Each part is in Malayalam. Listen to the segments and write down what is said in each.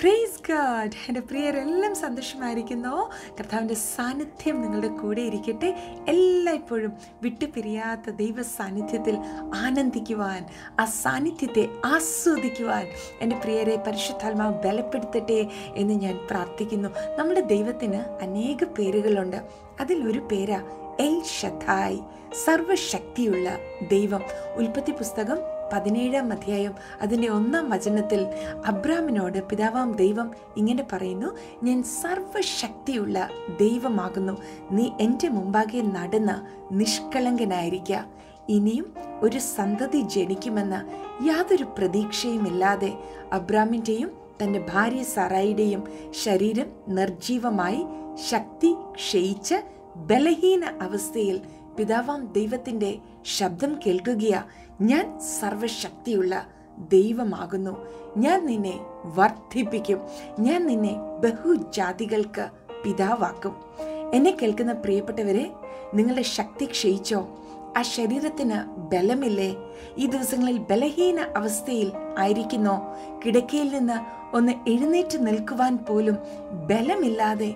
പ്രൈസ് ഗാഡ് എന്റെ പ്രിയരെല്ലാം സന്തോഷമായിരിക്കുന്നു. കർത്താവിന്റെ സാന്നിധ്യം നിങ്ങളുടെ കൂടെ ഇരിക്കട്ടെ. എല്ലായ്പ്പോഴും വിട്ടുപിരിയാത്ത ദൈവ സാന്നിധ്യത്തിൽ ആനന്ദിക്കുവാൻ ആ സാന്നിധ്യത്തെ ആസ്വദിക്കുവാൻ എന്റെ പ്രിയരെ പരിശുദ്ധാത്മാവ് ബലപ്പെടുത്തട്ടെ എന്ന് ഞാൻ പ്രാർത്ഥിക്കുന്നു. നമ്മുടെ ദൈവത്തിന് അനേക പേരുകളുണ്ട്. അതിലൊരു പേരാ എൽ ഷഥായ് സർവശക്തിയുള്ള ദൈവം. ഉൽപ്പത്തി പുസ്തകം പതിനേഴാം അധ്യായം അതിന്റെ ഒന്നാം വചനത്തിൽ അബ്രാമിനോട് പിതാവാം ദൈവം ഇങ്ങനെ പറയുന്നു ഞാൻ സർവശക്തിയുള്ള ദൈവമാകുന്നു. നീ എന്റെ മുമ്പാകെ നടന്ന് നിഷ്കളങ്കനായിരിക്കുക ഇനിയും ഒരു സന്തതി ജനിക്കുമെന്ന യാതൊരു പ്രതീക്ഷയുമില്ലാതെ അബ്രാമിന്റെയും തന്റെ ഭാര്യ സറായിയുടെയും ശരീരം നിർജീവമായി ശക്തി ക്ഷയിച്ച് ബലഹീന അവസ്ഥയിൽ പിതാവാം ദൈവത്തിന്റെ ശബ്ദം കേൾക്കുകയാ. ഞാൻ സർവശക്തിയുള്ള ദൈവമാകുന്നു. ഞാൻ നിന്നെ വർദ്ധിപ്പിക്കും. ഞാൻ നിന്നെ ബഹുജാതികൾക്ക് പിതാവാക്കും. എന്നെ കേൾക്കുന്ന പ്രിയപ്പെട്ടവരെ നിങ്ങളുടെ ശക്തി ക്ഷയിച്ചോ? ആ ശരീരത്തിന് ബലമില്ലേ? ഈ ദിവസങ്ങളിൽ ബലഹീന അവസ്ഥയിൽ ആയിരിക്കുന്നോ? കിടക്കയിൽ നിന്ന് ഒന്ന് എഴുന്നേറ്റ് നിൽക്കുവാൻ പോലും ബലമില്ലാതെ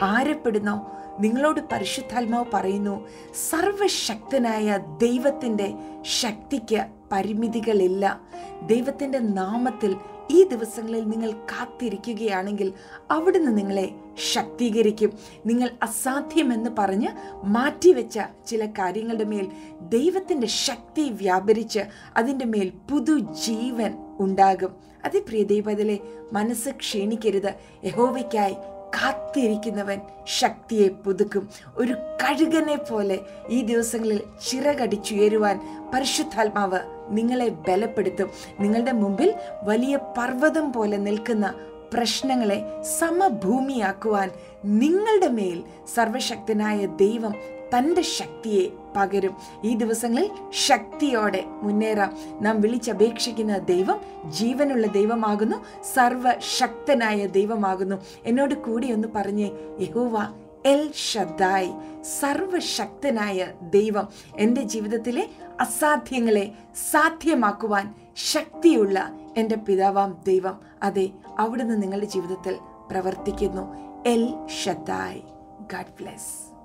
ഭാരപ്പെടുന്നോ? നിങ്ങളോട് പരിശുദ്ധാത്മാവ് പറയുന്നു സർവശക്തനായ ദൈവത്തിന്റെ ശക്തിക്ക് പരിമിതികളില്ല. ദൈവത്തിന്റെ നാമത്തിൽ ഈ ദിവസങ്ങളിൽ നിങ്ങൾ കാത്തിരിക്കുകയാണെങ്കിൽ അവിടുന്ന് നിങ്ങളെ ശക്തീകരിക്കും. നിങ്ങൾ അസാധ്യമെന്ന് പറഞ്ഞ് മാറ്റിവെച്ച ചില കാര്യങ്ങളുടെ മേൽ ദൈവത്തിന്റെ ശക്തി വ്യാപരിച്ച് അതിന്റെ മേൽ പുതുജീവൻ ഉണ്ടാകും. അതേ പ്രിയ ദൈവത്തിലെ മനസ്സ് ക്ഷീണിക്കരുത്. യഹോവയ്ക്കായി കാത്തിരിക്കുന്നവൻ ശക്തിയെ പുതുക്കും. ഒരു കഴുകനെ പോലെ ഈ ദിവസങ്ങളിൽ ചിറകടിച്ചുയരുവാൻ പരിശുദ്ധാത്മാവ് നിങ്ങളെ ബലപ്പെടുത്തും. നിങ്ങളുടെ മുമ്പിൽ വലിയ പർവതം പോലെ നിൽക്കുന്ന പ്രശ്നങ്ങളെ സമഭൂമിയാക്കുവാൻ നിങ്ങളുടെ മേൽ സർവശക്തനായ ദൈവം തന്റെ ശക്തിയെ പകരും. ഈ ദിവസങ്ങളിൽ ശക്തിയോടെ മുന്നേറാം. നാം വിളിച്ചപേക്ഷിക്കുന്ന ദൈവം ജീവനുള്ള ദൈവമാകുന്നു. സർവശക്തനായ ദൈവമാകുന്നു. എന്നോട് കൂടി ഒന്ന് പറഞ്ഞേ യഹോവ എൽ ഷദ്ദായ് സർവശക്തനായ ദൈവം എന്റെ ജീവിതത്തിലെ അസാധ്യങ്ങളെ സാധ്യമാക്കുവാൻ ശക്തിയുള്ള എന്റെ പിതാവാം ദൈവം. അതെ അവിടുന്ന് നിങ്ങളുടെ ജീവിതത്തിൽ പ്രവർത്തിക്കുന്നു. El Shaddai. God bless.